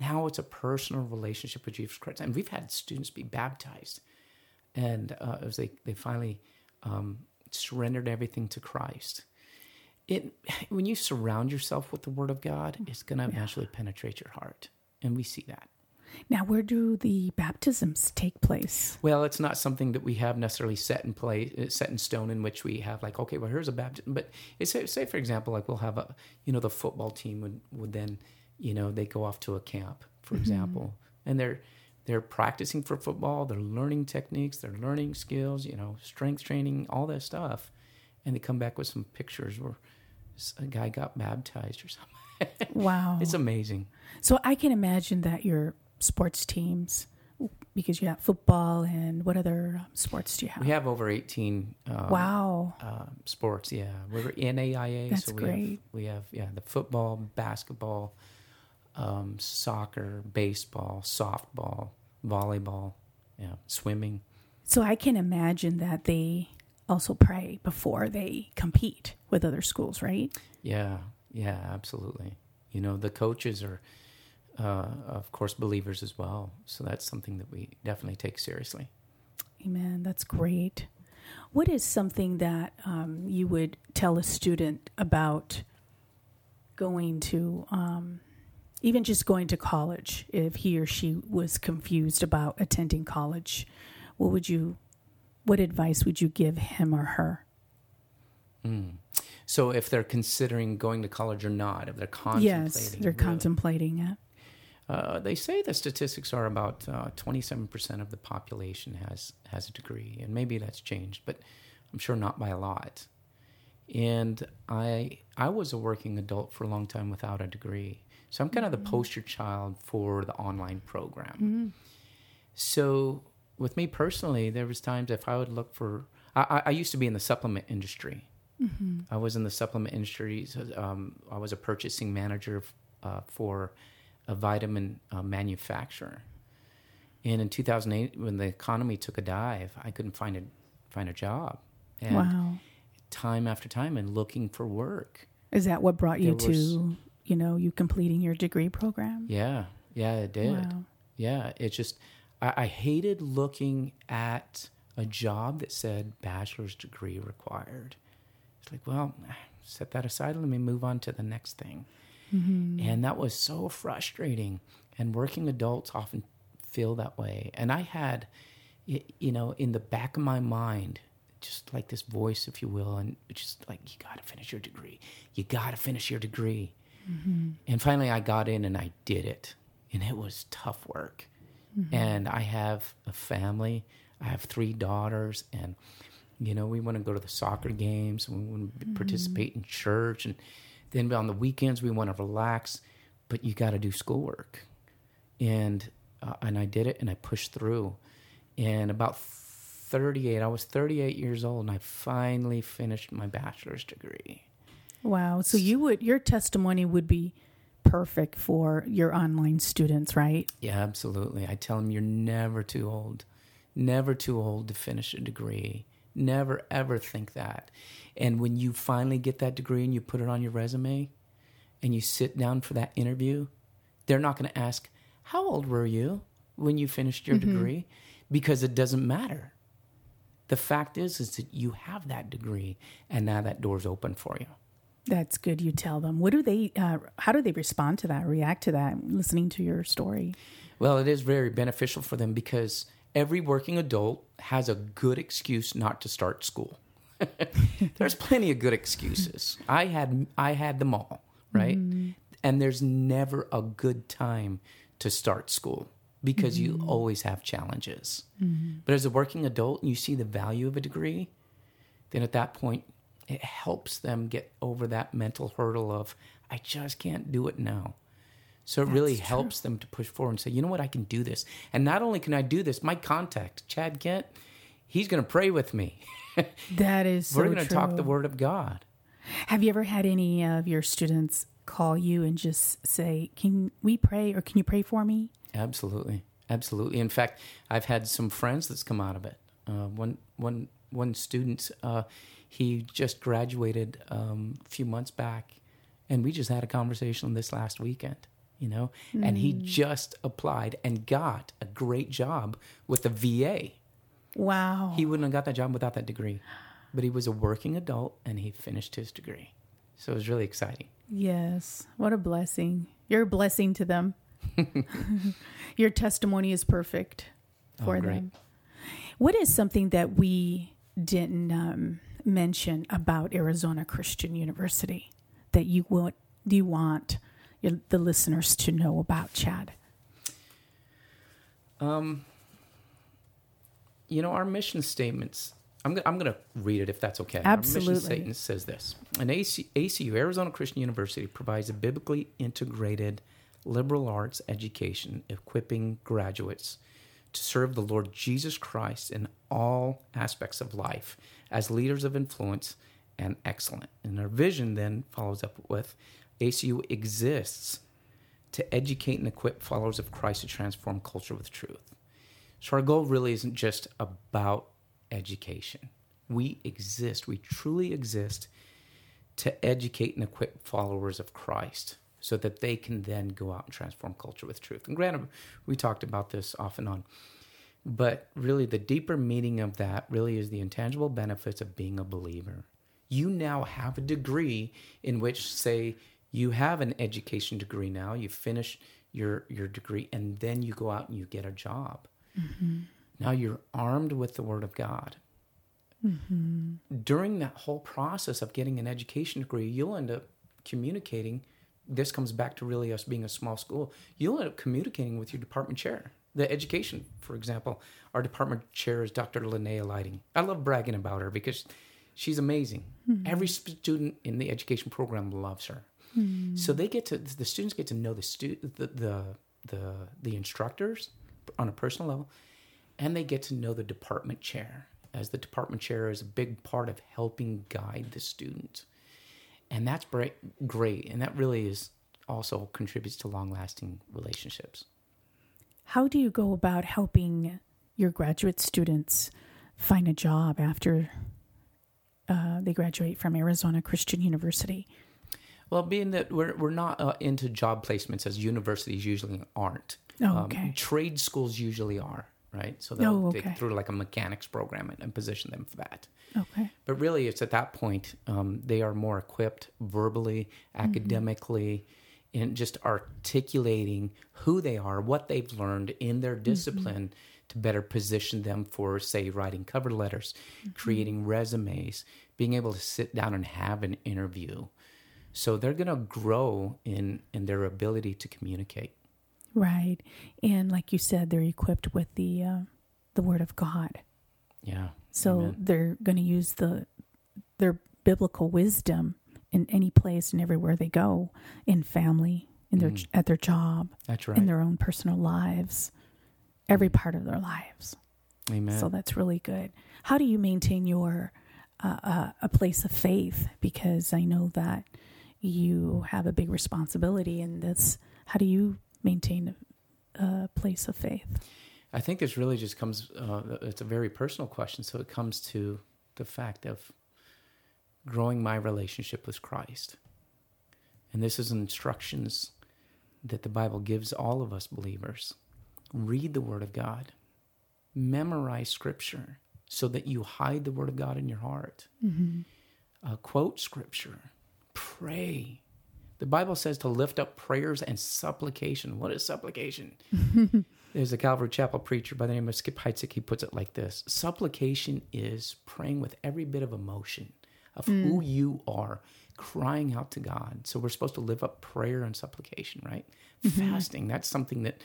now it's a personal relationship with Jesus Christ. And we've had students be baptized, and uh, as they they finally um, surrendered everything to Christ. It when you surround yourself with the Word of God, it's going to eventually penetrate your heart, and we see that. Now, where do the baptisms take place? Well, it's not something that we have necessarily set in place, uh, set in stone, in which we have like, okay, well, here's a baptism. But it's, say, say, for example, like we'll have a, you know, the football team would would then, you know, they go off to a camp, for example, and they're they're practicing for football, they're learning techniques, they're learning skills, you know, strength training, all that stuff, and they come back with some pictures where a guy got baptized or something. Wow. it's amazing. So I can imagine that your sports teams, because you have football and what other um, sports do you have? We have over 18 uh, wow. uh, sports. Yeah, we're NAIA. That's so we great. Have, we have yeah the football, basketball, um, soccer, baseball, softball, volleyball, yeah, swimming. So I can imagine that they also pray before they compete with other schools, right? Yeah, yeah, absolutely. You know, the coaches are, uh, of course, believers as well. So that's something that we definitely take seriously. Amen. That's great. What is something that um, you would tell a student about going to, um, even just going to college, if he or she was confused about attending college? What would you, what advice would you give him or her? So if they're considering going to college or not, if they're contemplating, yes, they're really- contemplating it. Uh, they say the statistics are about uh, 27% of the population has has a degree, and maybe that's changed, but I'm sure not by a lot. And I I was a working adult for a long time without a degree, so I'm kind of the poster child for the online program. So with me personally, there was times if I would look for, I, I- used to be in the supplement industry. I was in the supplement industry. So, um, I was a purchasing manager uh, for a vitamin uh, manufacturer. And in 2008, when the economy took a dive, I couldn't find a find a job. And wow. time after time, and looking for work. Is that what brought you was- to, you know, you completing your degree program? Yeah, yeah, it did. Wow. Yeah, it just I, I hated looking at a job that said bachelor's degree required. It's like, well, set that aside. Let me move on to the next thing. Mm-hmm. And that was so frustrating. And working adults often feel that way. And I had, you know, in the back of my mind, just like this voice, if you will, and just like, you got to finish your degree. You got to finish your degree. Mm-hmm. And finally, I got in and I did it. And it was tough work. And I have a family, I have three daughters, and you know, we want to go to the soccer games, we want to participate in church, and then on the weekends we want to relax, but you got to do schoolwork, and uh, and I did it, and I pushed through, and about thirty eight, I was thirty eight years old, and I finally finished my bachelor's degree. Wow. So you would your testimony would be perfect for your online students, right? Yeah, absolutely. I tell them you're never too old, never too old to finish a degree. Never ever think that. And when you finally get that degree and you put it on your resume and you sit down for that interview, they're not going to ask, How old were you when you finished your mm-hmm. degree? Because it doesn't matter. The fact is, is that you have that degree and now that door's open for you. That's good. You tell them. What do they? Uh, how do they respond to that? React to that? Listening to your story. Well, it is very beneficial for them because every working adult has a good excuse not to start school. there's plenty of good excuses. I had I had them all, right? Mm-hmm. And there's never a good time to start school because you mm-hmm. always have challenges. Mm-hmm. But as a working adult and you see the value of a degree, then at that point it helps them get over that mental hurdle of, I just can't do it now. So it really That's helps them to push forward and say, you know what, I can do this. And not only can I do this, my contact, Chad Kent, he's going to pray with me. That is We're going to talk the word of God. Have you ever had any of your students call you and just say, "Can we pray?" or "Can you pray for me?" Absolutely, absolutely. In fact, I've had some friends that's come out of it. Uh, one, one, one student, uh, he just graduated um, a few months back, and we just had a conversation this last weekend. You know, and he just applied and got a great job with the VA. Wow. He wouldn't have got that job without that degree, but he was a working adult and he finished his degree. So it was really exciting. yes. What a blessing. You're a blessing to them. your testimony is perfect for Oh, them. What is something that we didn't um, mention about Arizona Christian University that you want you want your, the listeners to know about, Chad? Um, you know, our mission statements. I'm gonna, I'm going to read it if that's okay. Our Absolutely. mission statement says this: An AC, ACU, Arizona Christian University, provides a biblically integrated liberal arts education, equipping graduates to serve the Lord Jesus Christ in all aspects of life as leaders of influence and excellent. And our vision then follows up with ACU exists to educate and equip followers of Christ to transform culture with truth. So our goal really isn't just about education. We exist, we truly exist to educate and equip followers of Christ so that they can then go out and transform culture with truth. And granted, we talked about this off and on. But really, the deeper meaning of that really is the intangible benefits of being a believer. You now have a degree in which, say, you have an education degree now, you finish your, your degree, and then you go out and you get a job. Mm-hmm. Now you're armed with the Word of God. Mm-hmm. During that whole process of getting an education degree, you'll end up communicating. This comes back to really us being a small school. You'll end up communicating with your department chair. The education, for example, our department chair is Dr. Linnea Lyding. I love bragging about her because she's amazing. Hmm. Every student in the education program loves her. Hmm. So they get to the students get to know the stu- the, the the the instructors on a personal level, and they get to know the department chair as the department chair is a big part of helping guide the student, and that's great. Great, and that really is also contributes to long lasting relationships. How do you go about helping your graduate students find a job after uh, they graduate from Arizona Christian University? Well, being that we're we're not uh, into job placements as universities usually aren't. Um, Oh, okay. trade schools usually are, right? So they'll Oh, they through like a mechanics program and, and position them for that. Okay. But really, it's at that point um, they are more equipped verbally, academically, in just articulating who they are, what they've learned in their discipline to better position them for, say, writing cover letters, creating resumes, being able to sit down and have an interview. So they're going to grow in in their ability to communicate. Right. And like you said, they're equipped with the uh, the Word of God. Yeah. So Amen. they're going to use the their biblical wisdom in any place and everywhere they go, in family, in their at their job, That's right. in their own personal lives, every part of their lives. Amen. So that's really good. How do you maintain your uh, uh, a place of faith? Because I know that you have a big responsibility in this. How do you maintain a, a place of faith? I think this really just comes, uh, it's a very personal question. So it comes to the fact of growing my relationship with Christ. And this is instructions that the Bible gives all of us believers. Read the Word of God, memorize Scripture so that you hide the Word of God in your heart. Uh, quote Scripture, pray. The Bible says to lift up prayers and supplication. What is supplication? There's a Calvary Chapel preacher by the name of Skip Heitzig. He puts it like this Supplication is praying with every bit of emotion of who mm. you are, crying out to God. So we're supposed to live up prayer and supplication, right? Mm-hmm. Fasting, that's something that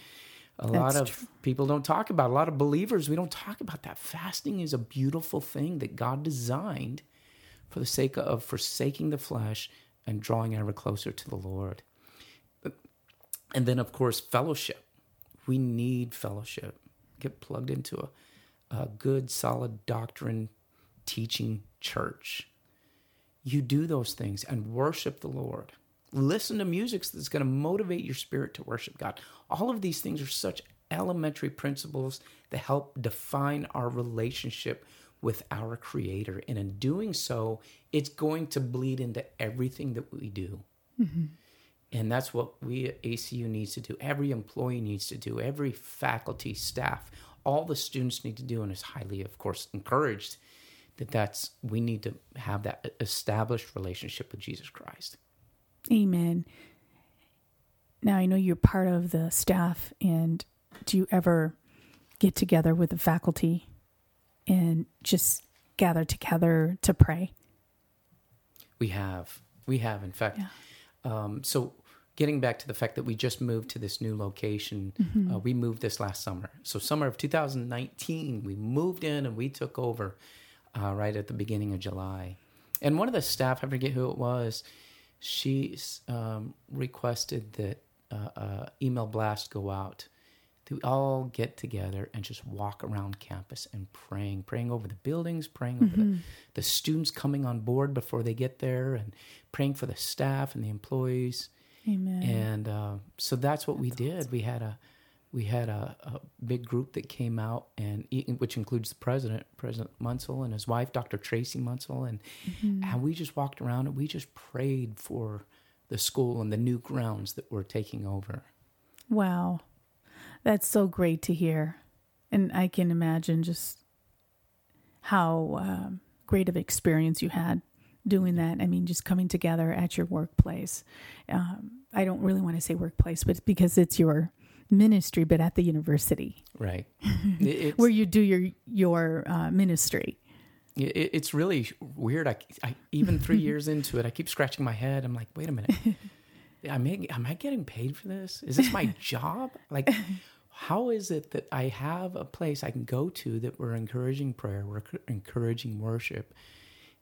a lot That's of people don't talk about. A lot of believers, we don't talk about that. Fasting is a beautiful thing that God designed for the sake of forsaking the flesh and drawing ever closer to the Lord. And then, of course, fellowship. We need fellowship. Get plugged into a, a good, solid doctrine teaching church. You do those things and worship the Lord. Listen to music that's going to motivate your spirit to worship God. All of these things are such elementary principles that help define our relationship with our Creator. And in doing so, it's going to bleed into everything that we do. Mm-hmm. And that's what we at ACU needs to do. Every employee needs to do. Every faculty, staff, all the students need to do, and is highly, of course, encouraged that that's we need to have that established relationship with Jesus Christ. Amen. Now I know you're part of the staff, and do you ever get together with the faculty and just gather together to pray? We have, we have, in fact. Yeah. Um, so getting back to the fact that we just moved to this new location, mm-hmm. uh, we moved this last summer. So summer of 2019, we moved in and we took over uh, right at the beginning of July. And one of the staff, I forget who it was, she um, requested that uh, uh, email blast go out to all get together and just walk around campus and praying, praying over the buildings, praying over mm-hmm. the, the students coming on board before they get there, and praying for the staff and the employees. Amen. And uh, so that's what that's we did. Awesome. We had a we had a, a, big group that came out, and which includes the president, President Munsil, and his wife, Dr. Tracy Munsil, and mm-hmm. and we just walked around and we just prayed for the school and the new grounds that we're taking over. Wow, that's so great to hear, and I can imagine just how um, great of experience you had doing that. I mean, just coming together at your workplace. Um, I don't really want to say workplace, but because it's your ministry, but at the university, right? Where you do your your uh, ministry. It, it's really weird. I, I even three years into it, I keep scratching my head. I'm like, wait a minute, am I, am I getting paid for this? Is this my job? Like, how is it that I have a place I can go to that we're encouraging prayer, we're encouraging worship,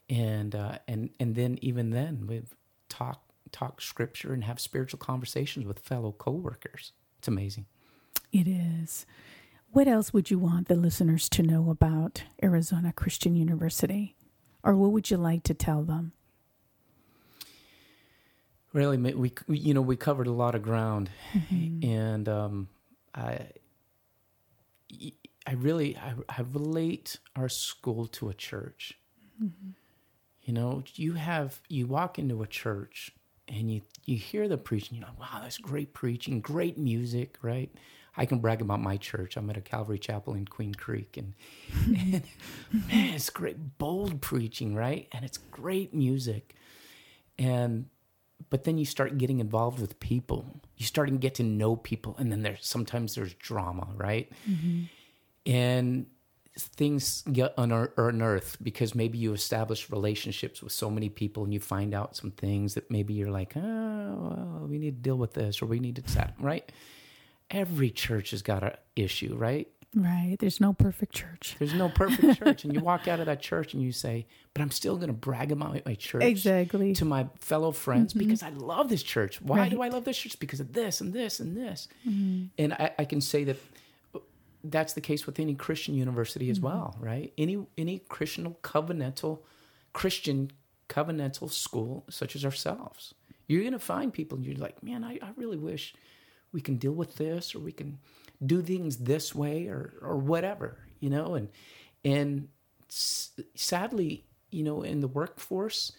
and uh, and and then even then we talk talk scripture and have spiritual conversations with fellow coworkers. It's amazing. It is. What else would you want the listeners to know about Arizona Christian University? Or what would you like to tell them? Really, we you know we covered a lot of ground, mm-hmm. and um, I I really I, I, relate our school to a church. Mm-hmm. You know, you have you walk into a church and you you hear the preaching, you're like, wow, that's great preaching, great music, right? I can brag about my church. I'm at a Calvary Chapel in Queen Creek, and, and man, it's great, bold preaching, right? And it's great music, and but then you start getting involved with people. You start to get to know people, and then there's sometimes there's drama, right? Mm-hmm. And things get unearthed because maybe you establish relationships with so many people and you find out some things that maybe you're like, oh, well, we need to deal with this or we need to set, right? Every church has got an issue, right? Right. There's no perfect church. There's no perfect church. And you walk out of that church and you say, but I'm still going to brag about my church. Exactly. To my fellow friends mm-hmm. because I love this church. Why right. do I love this church? Because of this and this and this. Mm-hmm. And I, I, can say that that's the case with any Christian university as mm-hmm. well, right? Any any Christian covenantal Christian covenantal school such as ourselves. You're going to find people and you're like, man, I, I really wish we can deal with this or we can do things this way or or whatever, you know, and and sadly, you know, in the workforce,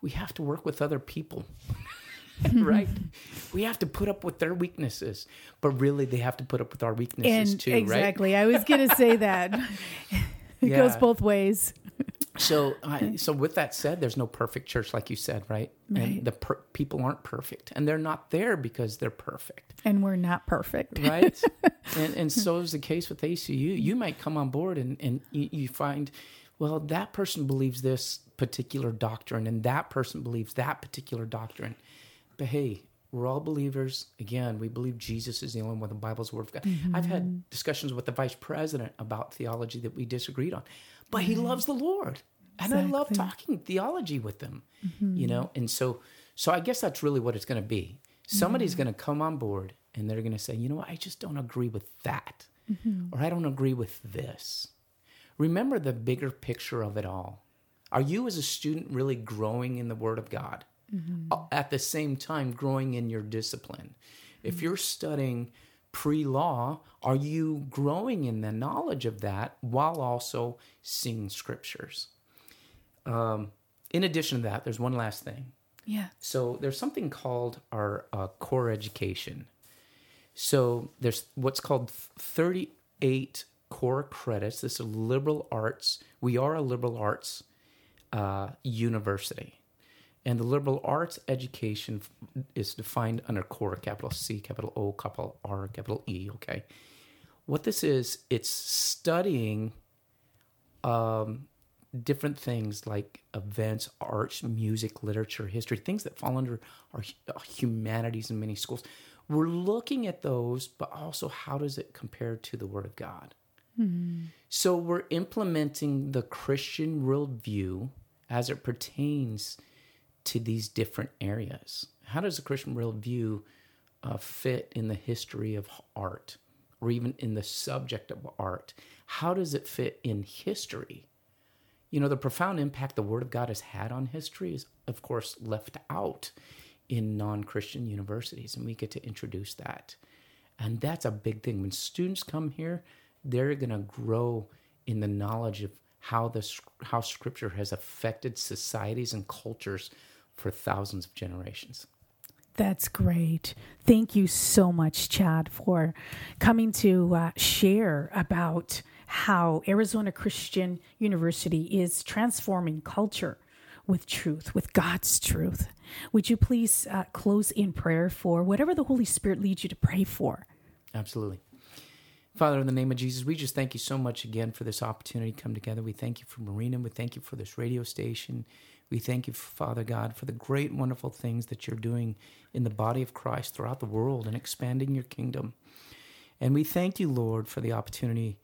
we have to work with other people. right? we have to put up with their weaknesses, but really they have to put up with our weaknesses and too, exactly. right? I was going to say that. it yeah. goes both ways. so, I, so with that said, there's no perfect church, like you said, right? right. And the per- people aren't perfect, and they're not there because they're perfect, and we're not perfect, right? and and so is the case with ACU. You might come on board, and and you, you find, well, that person believes this particular doctrine, and that person believes that particular doctrine, but hey, we're all believers. Again, we believe Jesus is the only one. The Bible's word of God. Mm-hmm. I've had mm-hmm. discussions with the vice president about theology that we disagreed on, but he loves the Lord. and I love talking theology with them, mm-hmm. you know. And so, so I guess that's really what it's going to be. Somebody's mm-hmm. going to come on board, and they're going to say, you know what, I just don't agree with that, mm-hmm. or I don't agree with this. Remember the bigger picture of it all. Are you, as a student, really growing in the Word of God? Mm-hmm. At the same time, growing in your discipline. If you're studying pre law, are you growing in the knowledge of that while also seeing scriptures? Um, in addition to that, there's one last thing. Yeah. So there's something called our uh, core education. So there's what's called 38 core credits. This is liberal arts. We are a liberal arts uh, university. And the liberal arts education is defined under core, capital C, capital O, capital R, capital E, okay? What this is, it's studying um, different things like events, arts, music, literature, history, things that fall under our humanities in many schools. We're looking at those, but also how does it compare to the Word of God? Mm-hmm. So we're implementing the Christian worldview as it pertains to these different areas. How does the Christian worldview uh, fit in the history of art or even in the subject of art? How does it fit in history? You know, the profound impact the Word of God has had on history is, of course, left out in non Christian universities, and we get to introduce that. And that's a big thing. When students come here, they're going to grow in the knowledge of how the how scripture has affected societies and cultures for thousands of generations. That's great. Thank you so much, Chad, for coming to uh, share about how Arizona Christian University is transforming culture with truth, with God's truth. Would you please uh, close in prayer for whatever the Holy Spirit leads you to pray for? Absolutely. Father, in the name of Jesus, we just thank you so much again for this opportunity to come together. We thank you for Marina. We thank you for this radio station. We thank you, Father God, for the great, wonderful things that you're doing in the body of Christ throughout the world and expanding your kingdom. And we thank you, Lord, for the opportunity,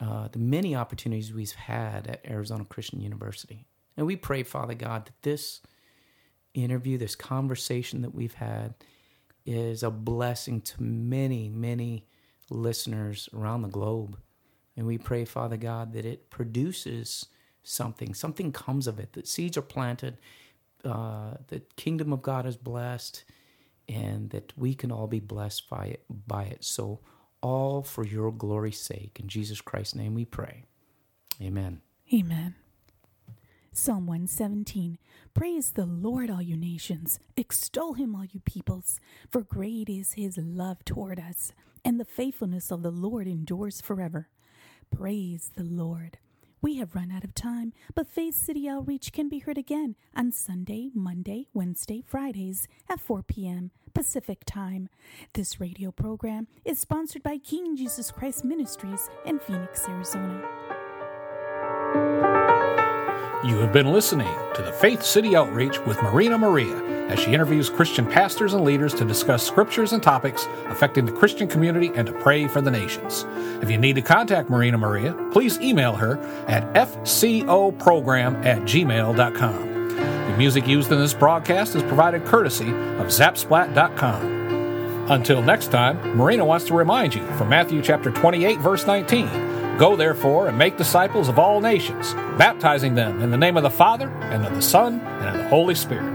uh, the many opportunities we've had at Arizona Christian University. And we pray, Father God, that this interview, this conversation that we've had, is a blessing to many, many listeners around the globe. And we pray, Father God, that it produces something, something comes of it, that seeds are planted, uh, the kingdom of God is blessed, and that we can all be blessed by it. By it. So, all for your glory's sake. In Jesus Christ's name we pray. Amen. Amen. Psalm 117 Praise the Lord, all you nations. Extol him, all you peoples. For great is his love toward us, and the faithfulness of the Lord endures forever. Praise the Lord. We have run out of time, but Faith City Outreach can be heard again on Sunday, Monday, Wednesday, Fridays at 4 p.m. Pacific Time. This radio program is sponsored by King Jesus Christ Ministries in Phoenix, Arizona. You have been listening to the Faith City Outreach with Marina Maria as she interviews Christian pastors and leaders to discuss scriptures and topics affecting the Christian community and to pray for the nations. If you need to contact Marina Maria, please email her at fcoprogram at gmail.com. The music used in this broadcast is provided courtesy of zapsplat.com. Until next time, Marina wants to remind you from Matthew chapter 28 verse 19 Go therefore and make disciples of all nations, baptizing them in the name of the Father, and of the Son, and of the Holy Spirit